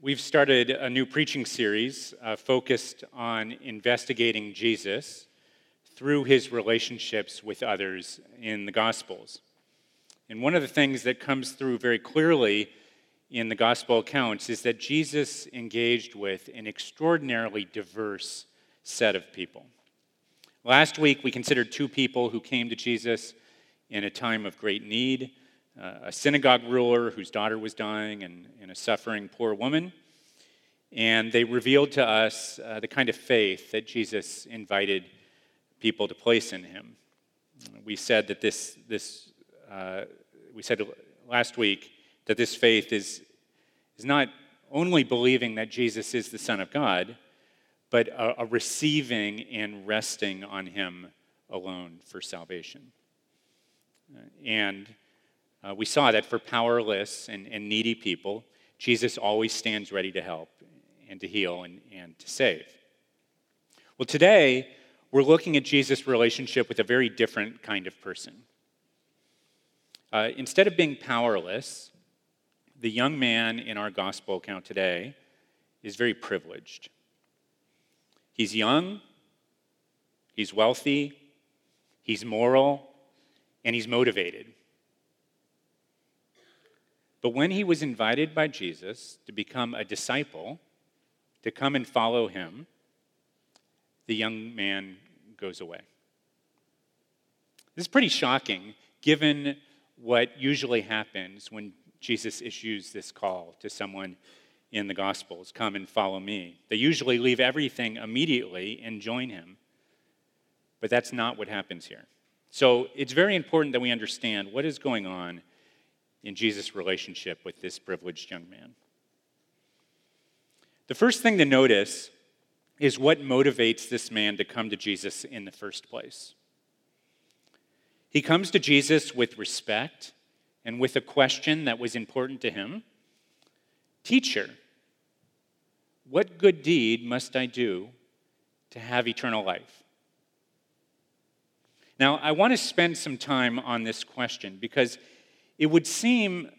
We've started a new preaching series uh, focused on investigating Jesus through his relationships with others in the Gospels. And one of the things that comes through very clearly in the Gospel accounts is that Jesus engaged with an extraordinarily diverse set of people. Last week, we considered two people who came to Jesus in a time of great need a synagogue ruler whose daughter was dying and, and, a suffering poor woman. And they revealed to us uh, the kind of faith that Jesus invited people to place in him. We said that this, this uh, we said last week that this faith is, is not only believing that Jesus is the Son of God, but a, a receiving and resting on him alone for salvation. Uh, and uh, we saw that for powerless and, and needy people, Jesus always stands ready to help and to heal and, and to save. Well, today, we're looking at Jesus' relationship with a very different kind of person. Uh, instead of being powerless, the young man in our gospel account today is very privileged. He's young, he's wealthy, he's moral, and he's motivated. But when he was invited by Jesus to become a disciple, to come and follow him, the young man goes away. This is pretty shocking given what usually happens when Jesus issues this call to someone in the Gospels come and follow me. They usually leave everything immediately and join him. But that's not what happens here. So it's very important that we understand what is going on in Jesus' relationship with this privileged young man. The first thing to notice is what motivates this man to come to Jesus in the first place. He comes to Jesus with respect and with a question that was important to him Teacher, what good deed must I do to have eternal life? Now, I want to spend some time on this question because it would seem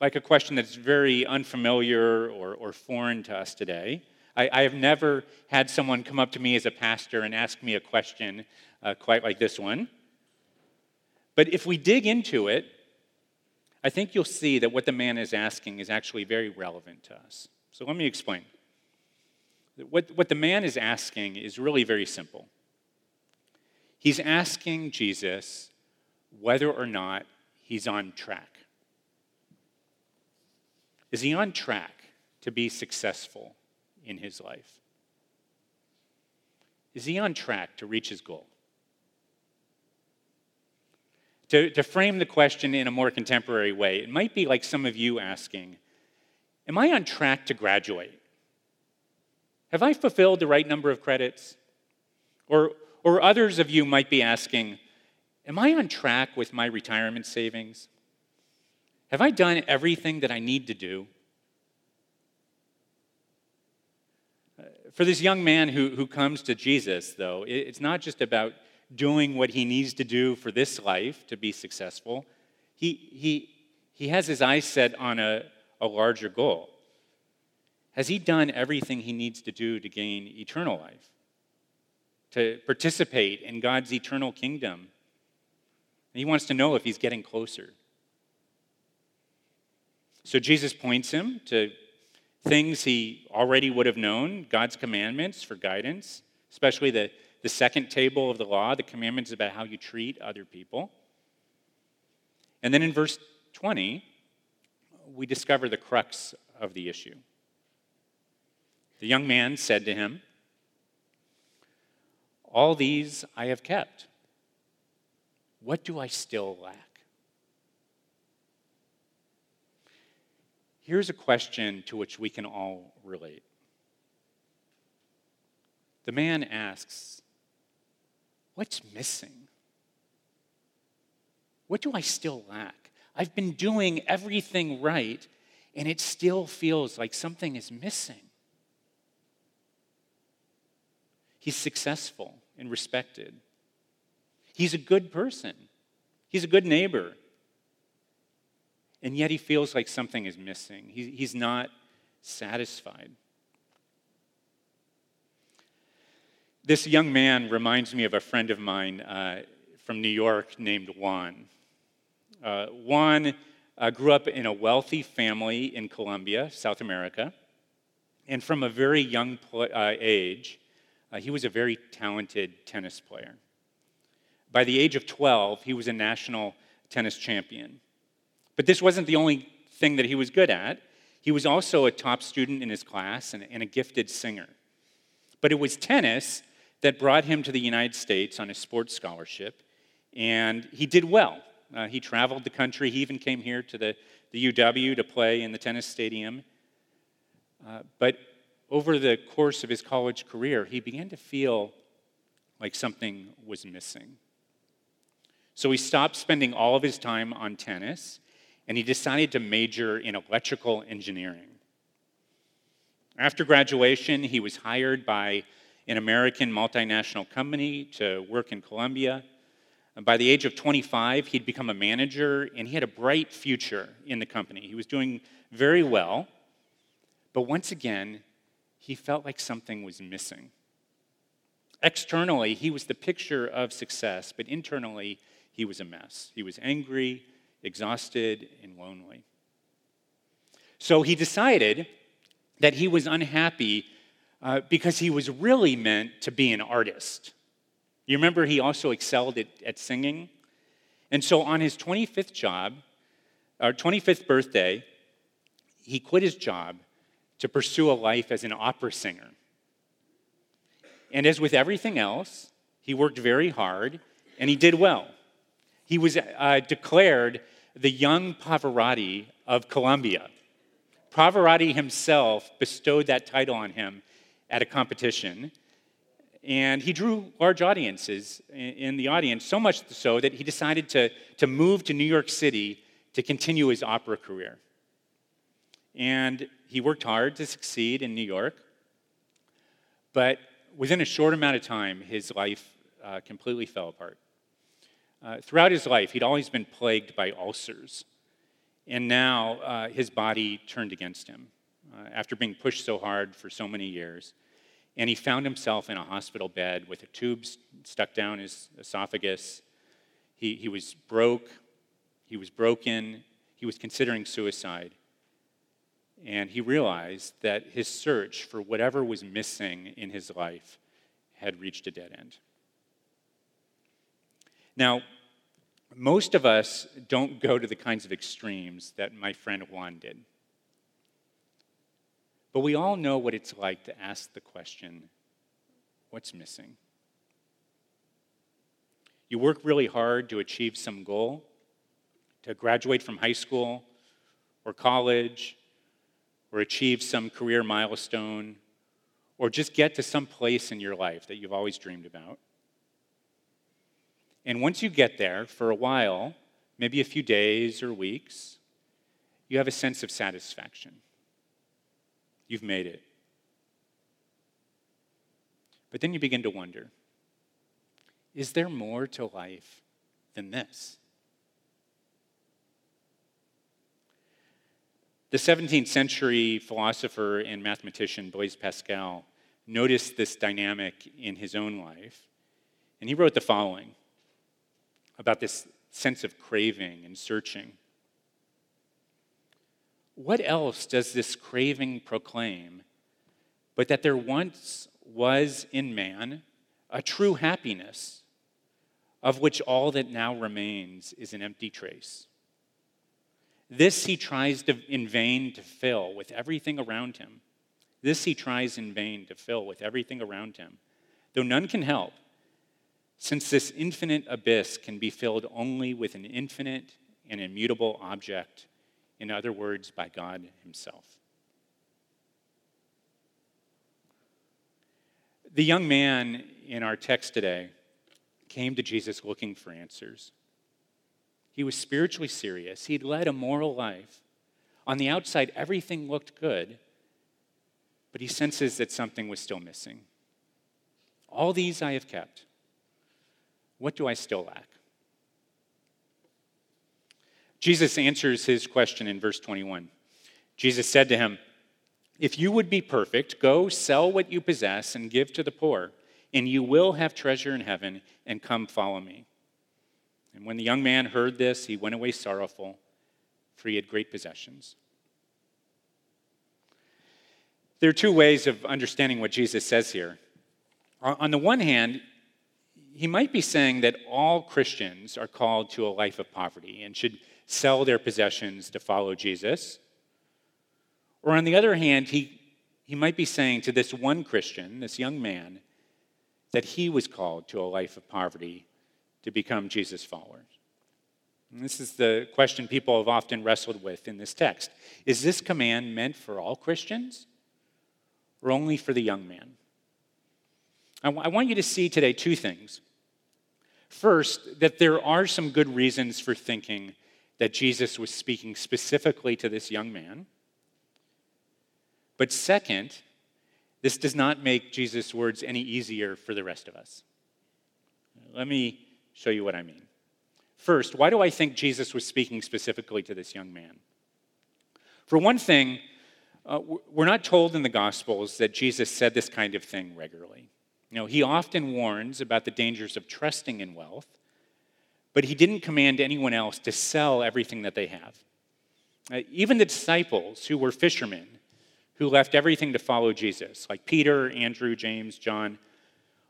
like a question that's very unfamiliar or, or foreign to us today. I, I, have never had someone come up to me as a pastor and ask me a question uh, quite like this one. But if we dig into it, I think you'll see that what the man is asking is actually very relevant to us. So let me explain. What, what the man is asking is really very simple. He's asking Jesus whether or not he's on track. Is he on track to be successful in his life? Is he on track to reach his goal? To, to frame the question in a more contemporary way, it might be like some of you asking Am I on track to graduate? Have I fulfilled the right number of credits? Or, or others of you might be asking Am I on track with my retirement savings? Have I done everything that I need to do? Uh, for this young man who, who comes to Jesus, though, it's not just about doing what he needs to do for this life to be successful. He, he, he has his eyes set on a, a larger goal. Has he done everything he needs to do to gain eternal life? To participate in God's eternal kingdom he wants to know if he's getting closer. So Jesus points him to things he already would have known God's commandments for guidance, especially the, the second table of the law, the commandments about how you treat other people. And then in verse 20, we discover the crux of the issue. The young man said to him, All these I have kept. What do I still lack? Here's a question to which we can all relate. The man asks, What's missing? What do I still lack? I've been doing everything right, and it still feels like something is missing. He's successful and respected. He's a good person, he's a good neighbor. And yet he feels like something is missing. he's not satisfied. This young man reminds me of a friend of mine uh, from New York named Juan. Uh, Juan uh, grew up in a wealthy family in Colombia, South America, and from a very young pl- uh, age, uh, he was a very talented tennis player. By the age of 12, he was a national tennis champion. But this wasn't the only thing that he was good at. He was also a top student in his class and, and a gifted singer. But it was tennis that brought him to the United States on a sports scholarship, and he did well. Uh, he traveled the country. He even came here to the, the UW to play in the tennis stadium. Uh, but over the course of his college career, he began to feel like something was missing. So he stopped spending all of his time on tennis and he decided to major in electrical engineering. After graduation, he was hired by an American multinational company to work in Colombia. By the age of 25, he'd become a manager and he had a bright future in the company. He was doing very well, but once again, he felt like something was missing. Externally, he was the picture of success, but internally, he was a mess. He was angry, exhausted, and lonely. So he decided that he was unhappy uh, because he was really meant to be an artist. You remember he also excelled at, at singing? And so on his 25th job, or 25th birthday, he quit his job to pursue a life as an opera singer. And as with everything else, he worked very hard and he did well. He was uh, declared the young Pavarotti of Colombia. Pavarotti himself bestowed that title on him at a competition, and he drew large audiences in the audience, so much so that he decided to, to move to New York City to continue his opera career. And he worked hard to succeed in New York, but within a short amount of time, his life uh, completely fell apart. Uh, throughout his life, he'd always been plagued by ulcers. And now uh, his body turned against him uh, after being pushed so hard for so many years. And he found himself in a hospital bed with a tube stuck down his esophagus. He, he was broke, he was broken, he was considering suicide. And he realized that his search for whatever was missing in his life had reached a dead end. Now, most of us don't go to the kinds of extremes that my friend Juan did. But we all know what it's like to ask the question what's missing? You work really hard to achieve some goal, to graduate from high school or college, or achieve some career milestone, or just get to some place in your life that you've always dreamed about. And once you get there, for a while, maybe a few days or weeks, you have a sense of satisfaction. You've made it. But then you begin to wonder is there more to life than this? The 17th century philosopher and mathematician Blaise Pascal noticed this dynamic in his own life, and he wrote the following about this sense of craving and searching. What else does this craving proclaim but that there once was in man a true happiness, of which all that now remains is an empty trace? This he tries to, in vain to fill with everything around him. This he tries in vain to fill with everything around him, though none can help since this infinite abyss can be filled only with an infinite and immutable object, in other words, by God Himself. The young man in our text today came to Jesus looking for answers. He was spiritually serious, he'd led a moral life. On the outside, everything looked good, but he senses that something was still missing. All these I have kept what do I still lack? Jesus answers his question in verse 21. Jesus said to him, If you would be perfect, go sell what you possess and give to the poor, and you will have treasure in heaven, and come follow me. And when the young man heard this, he went away sorrowful, for he had great possessions. There are two ways of understanding what Jesus says here. On the one hand, he might be saying that all Christians are called to a life of poverty and should sell their possessions to follow Jesus. Or on the other hand, he, he might be saying to this one Christian, this young man, that he was called to a life of poverty to become Jesus' followers. And this is the question people have often wrestled with in this text. Is this command meant for all Christians or only for the young man? I, w- I want you to see today two things. First, that there are some good reasons for thinking that Jesus was speaking specifically to this young man. But second, this does not make Jesus' words any easier for the rest of us. Let me show you what I mean. First, why do I think Jesus was speaking specifically to this young man? For one thing, uh, we're not told in the Gospels that Jesus said this kind of thing regularly. Know, he often warns about the dangers of trusting in wealth, but he didn't command anyone else to sell everything that they have. Uh, even the disciples who were fishermen, who left everything to follow Jesus, like Peter, Andrew, James, John,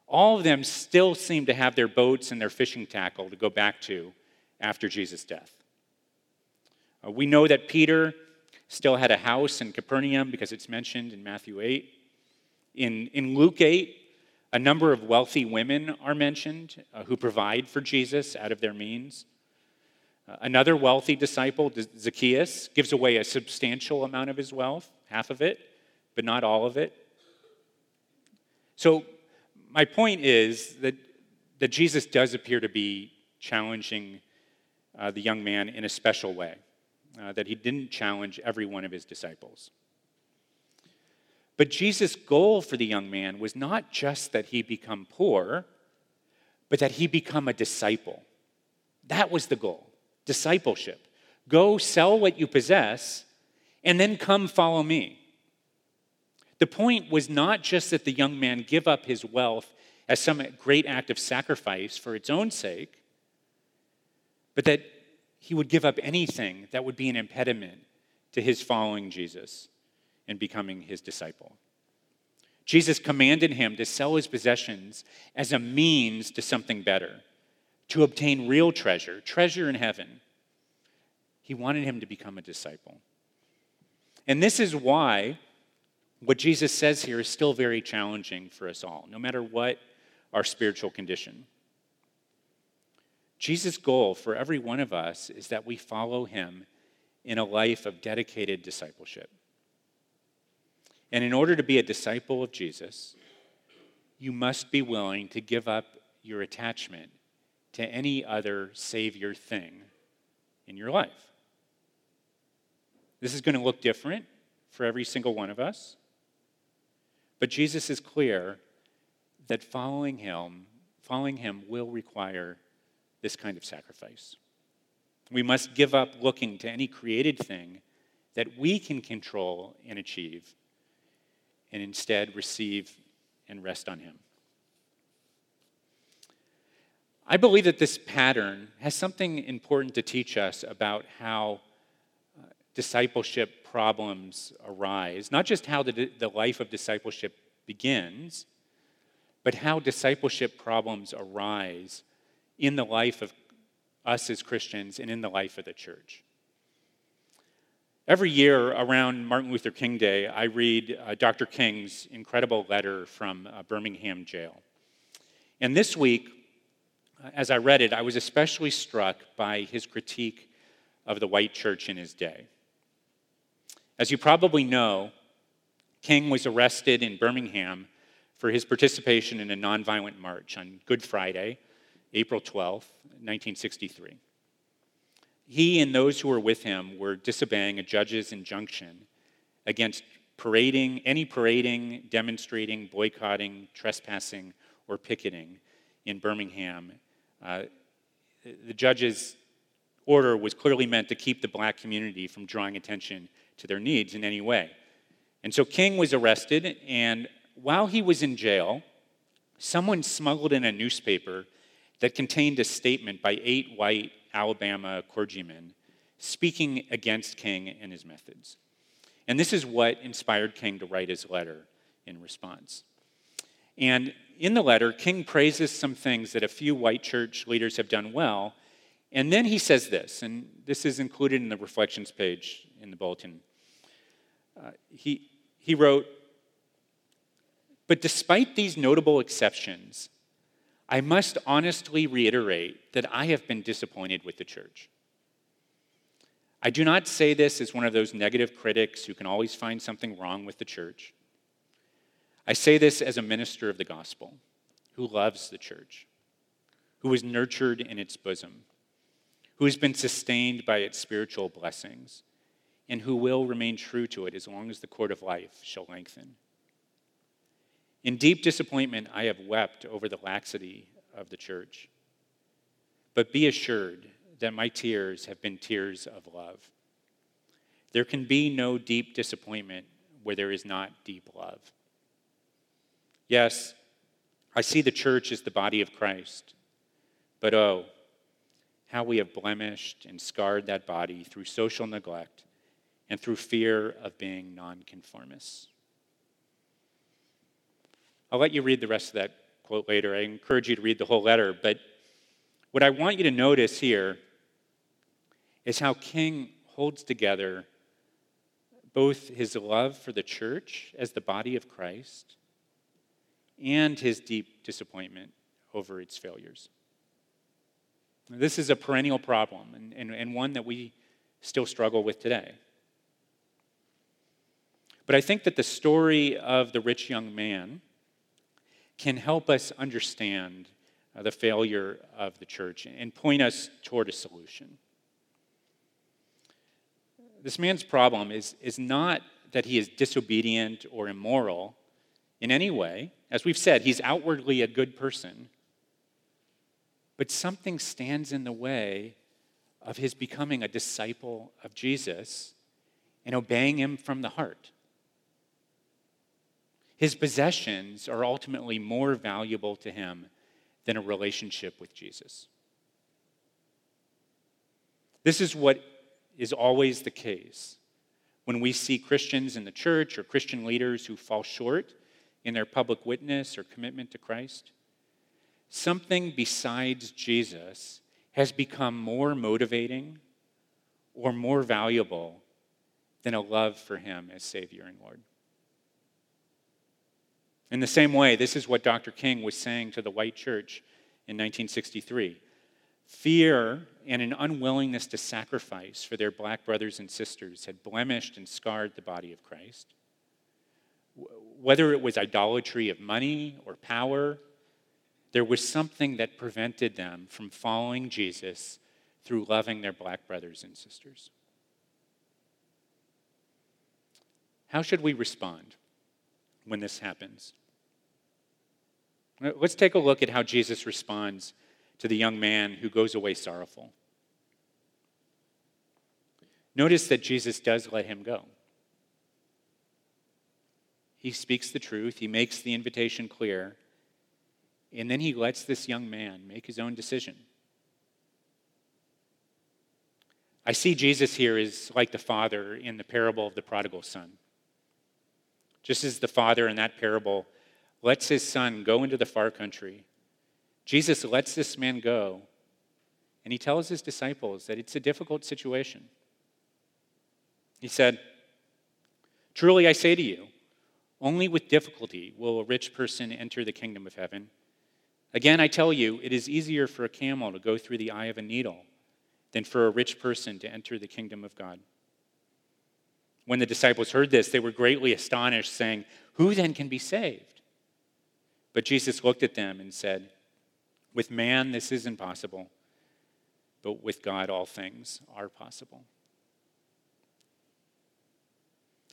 all of them still seem to have their boats and their fishing tackle to go back to after Jesus' death. Uh, we know that Peter still had a house in Capernaum because it's mentioned in Matthew 8. In, in Luke 8, a number of wealthy women are mentioned uh, who provide for Jesus out of their means. Uh, another wealthy disciple, Zacchaeus, gives away a substantial amount of his wealth, half of it, but not all of it. So, my point is that, that Jesus does appear to be challenging uh, the young man in a special way, uh, that he didn't challenge every one of his disciples. But Jesus' goal for the young man was not just that he become poor, but that he become a disciple. That was the goal discipleship. Go sell what you possess and then come follow me. The point was not just that the young man give up his wealth as some great act of sacrifice for its own sake, but that he would give up anything that would be an impediment to his following Jesus and becoming his disciple. Jesus commanded him to sell his possessions as a means to something better, to obtain real treasure, treasure in heaven. He wanted him to become a disciple. And this is why what Jesus says here is still very challenging for us all, no matter what our spiritual condition. Jesus' goal for every one of us is that we follow him in a life of dedicated discipleship. And in order to be a disciple of Jesus, you must be willing to give up your attachment to any other Savior thing in your life. This is going to look different for every single one of us. But Jesus is clear that following him, following him will require this kind of sacrifice. We must give up looking to any created thing that we can control and achieve and instead receive and rest on Him. I believe that this pattern has something important to teach us about how uh, discipleship problems arise, not just how the, the life of discipleship begins, but how discipleship problems arise in the life of us as Christians and in the life of the church. Every year around Martin Luther King Day, I read uh, Dr. King's incredible letter from uh, Birmingham jail. And this week, uh, as I read it, I was especially struck by his critique of the white church in his day. As you probably know, King was arrested in Birmingham for his participation in a nonviolent march on Good Friday, April 12, 1963 he and those who were with him were disobeying a judge's injunction against parading, any parading, demonstrating, boycotting, trespassing, or picketing in Birmingham. Uh, the judge's order was clearly meant to keep the black community from drawing attention to their needs in any way. And so King was arrested, and while he was in jail, someone smuggled in a newspaper that contained a statement by eight white Alabama clergyman speaking against King and his methods. And this is what inspired King to write his letter in response. And in the letter, King praises some things that a few white church leaders have done well. And then he says this, and this is included in the reflections page in the bulletin. Uh, he, he wrote, But despite these notable exceptions, I must honestly reiterate that I have been disappointed with the church. I do not say this as one of those negative critics who can always find something wrong with the church. I say this as a minister of the gospel who loves the church, who is nurtured in its bosom, who has been sustained by its spiritual blessings, and who will remain true to it as long as the cord of life shall lengthen. In deep disappointment, I have wept over the laxity of the church. But be assured that my tears have been tears of love. There can be no deep disappointment where there is not deep love. Yes, I see the church as the body of Christ, but oh, how we have blemished and scarred that body through social neglect and through fear of being nonconformists. I'll let you read the rest of that quote later. I encourage you to read the whole letter, but what I want you to notice here is how King holds together both his love for the church as the body of Christ and his deep disappointment over its failures. This is a perennial problem and, and, and one that we still struggle with today. But I think that the story of the rich young man can help us understand uh, the failure of the church and point us toward a solution. This man's problem is, is not that he is disobedient or immoral in any way. As we've said, he's outwardly a good person. But something stands in the way of his becoming a disciple of Jesus and obeying him from the heart. His possessions are ultimately more valuable to him than a relationship with Jesus. This is what is always the case when we see Christians in the church or Christian leaders who fall short in their public witness or commitment to Christ. Something besides Jesus has become more motivating or more valuable than a love for Him as Savior and Lord. In the same way, this is what Dr. King was saying to the white church in 1963. Fear and an unwillingness to sacrifice for their black brothers and sisters had blemished and scarred the body of Christ. Whether it was idolatry of money or power, there was something that prevented them from following Jesus through loving their black brothers and sisters. How should we respond when this happens? Uh, let's take a look at how Jesus responds to the young man who goes away sorrowful. Notice that Jesus does let him go. He speaks the truth, he makes the invitation clear, and then he lets this young man make his own decision. I see Jesus here as like the father in the parable of the prodigal son. Just as the father in that parable lets his son go into the far country Jesus lets this man go, and he tells his disciples that it's a difficult situation. He said, Truly I say to you, only with difficulty will a rich person enter the kingdom of heaven. Again, I tell you, it is easier for a camel to go through the eye of a needle than for a rich person to enter the kingdom of God. When the disciples heard this, they were greatly astonished, saying, Who then can be saved? But Jesus looked at them and said, with man, this is impossible, but with God, all things are possible.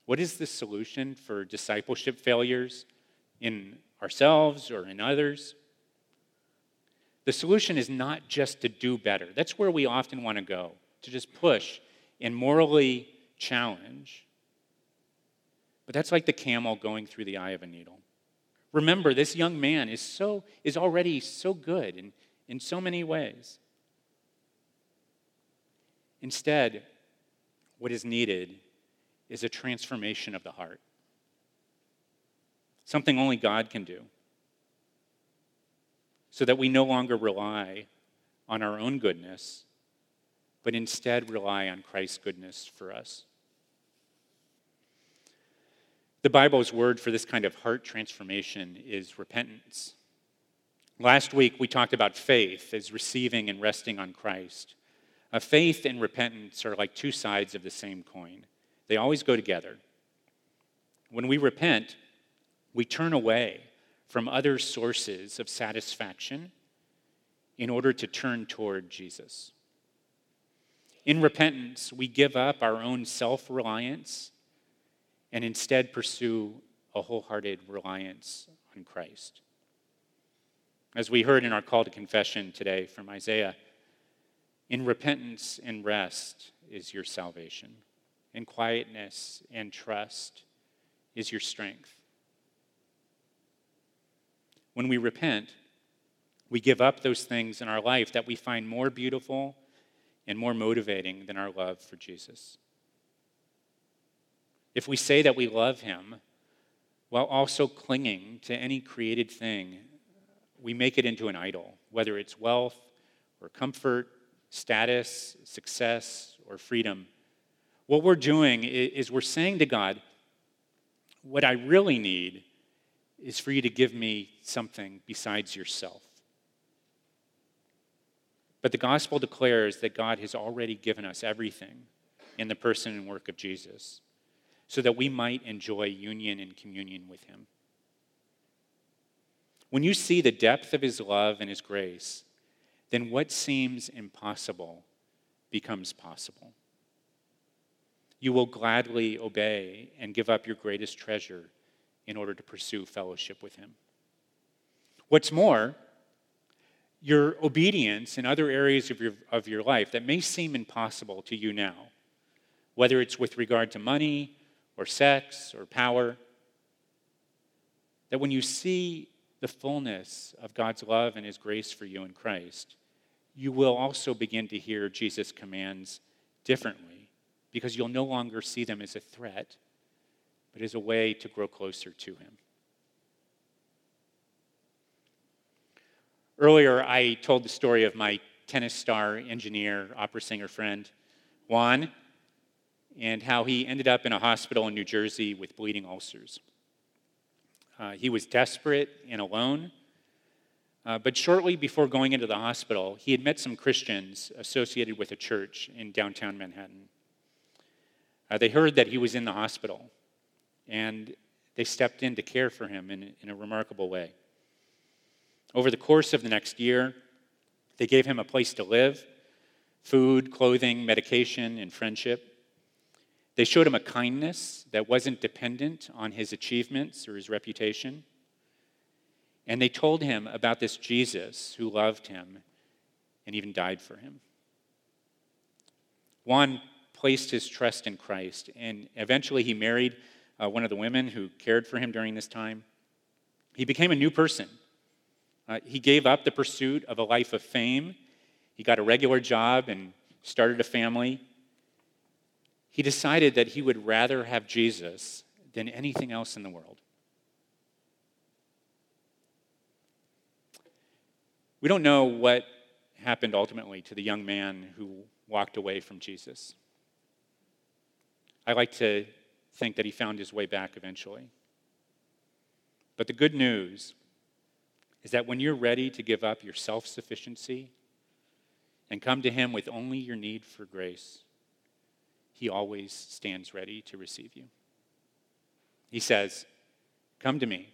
What is the solution for discipleship failures in ourselves or in others? The solution is not just to do better. That's where we often want to go, to just push and morally challenge. But that's like the camel going through the eye of a needle. Remember, this young man is, so, is already so good in, in so many ways. Instead, what is needed is a transformation of the heart, something only God can do, so that we no longer rely on our own goodness, but instead rely on Christ's goodness for us. The Bible's word for this kind of heart transformation is repentance. Last week, we talked about faith as receiving and resting on Christ. A faith and repentance are like two sides of the same coin, they always go together. When we repent, we turn away from other sources of satisfaction in order to turn toward Jesus. In repentance, we give up our own self reliance and instead pursue a wholehearted reliance on Christ. As we heard in our call to confession today from Isaiah, in repentance and rest is your salvation. In quietness and trust is your strength. When we repent, we give up those things in our life that we find more beautiful and more motivating than our love for Jesus. If we say that we love him while also clinging to any created thing, we make it into an idol, whether it's wealth or comfort, status, success, or freedom. What we're doing is we're saying to God, What I really need is for you to give me something besides yourself. But the gospel declares that God has already given us everything in the person and work of Jesus so that we might enjoy union and communion with Him. When you see the depth of His love and His grace, then what seems impossible becomes possible. You will gladly obey and give up your greatest treasure in order to pursue fellowship with Him. What's more, your obedience in other areas of your, of your life that may seem impossible to you now, whether it's with regard to money or sex or power. That when you see the fullness of God's love and His grace for you in Christ, you will also begin to hear Jesus' commands differently because you'll no longer see them as a threat, but as a way to grow closer to Him. Earlier, I told the story of my tennis star, engineer, opera singer friend, Juan, and how he ended up in a hospital in New Jersey with bleeding ulcers. Uh, he was desperate and alone. Uh, but shortly before going into the hospital, he had met some Christians associated with a church in downtown Manhattan. Uh, they heard that he was in the hospital, and they stepped in to care for him in, in a remarkable way. Over the course of the next year, they gave him a place to live food, clothing, medication, and friendship. They showed him a kindness that wasn't dependent on his achievements or his reputation. And they told him about this Jesus who loved him and even died for him. Juan placed his trust in Christ, and eventually he married uh, one of the women who cared for him during this time. He became a new person. Uh, he gave up the pursuit of a life of fame. He got a regular job and started a family he decided that he would rather have Jesus than anything else in the world. We don't know what happened ultimately to the young man who walked away from Jesus. I like to think that he found his way back eventually. But the good news is that when you're ready to give up your self sufficiency and come to him with only your need for grace, he always stands ready to receive you. He says, Come to me,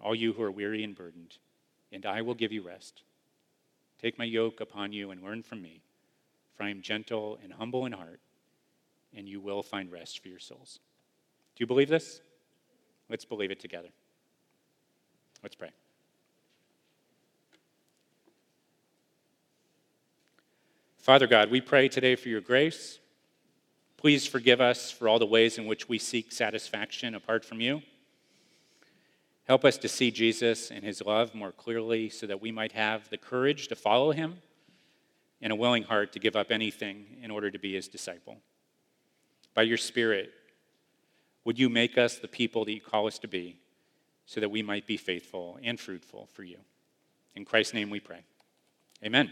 all you who are weary and burdened, and I will give you rest. Take my yoke upon you and learn from me, for I am gentle and humble in heart, and you will find rest for your souls. Do you believe this? Let's believe it together. Let's pray. Father God, we pray today for your grace Please forgive us for all the ways in which we seek satisfaction apart from you. Help us to see Jesus and his love more clearly so that we might have the courage to follow him and a willing heart to give up anything in order to be his disciple. By your Spirit, would you make us the people that you call us to be so that we might be faithful and fruitful for you? In Christ's name we pray. Amen.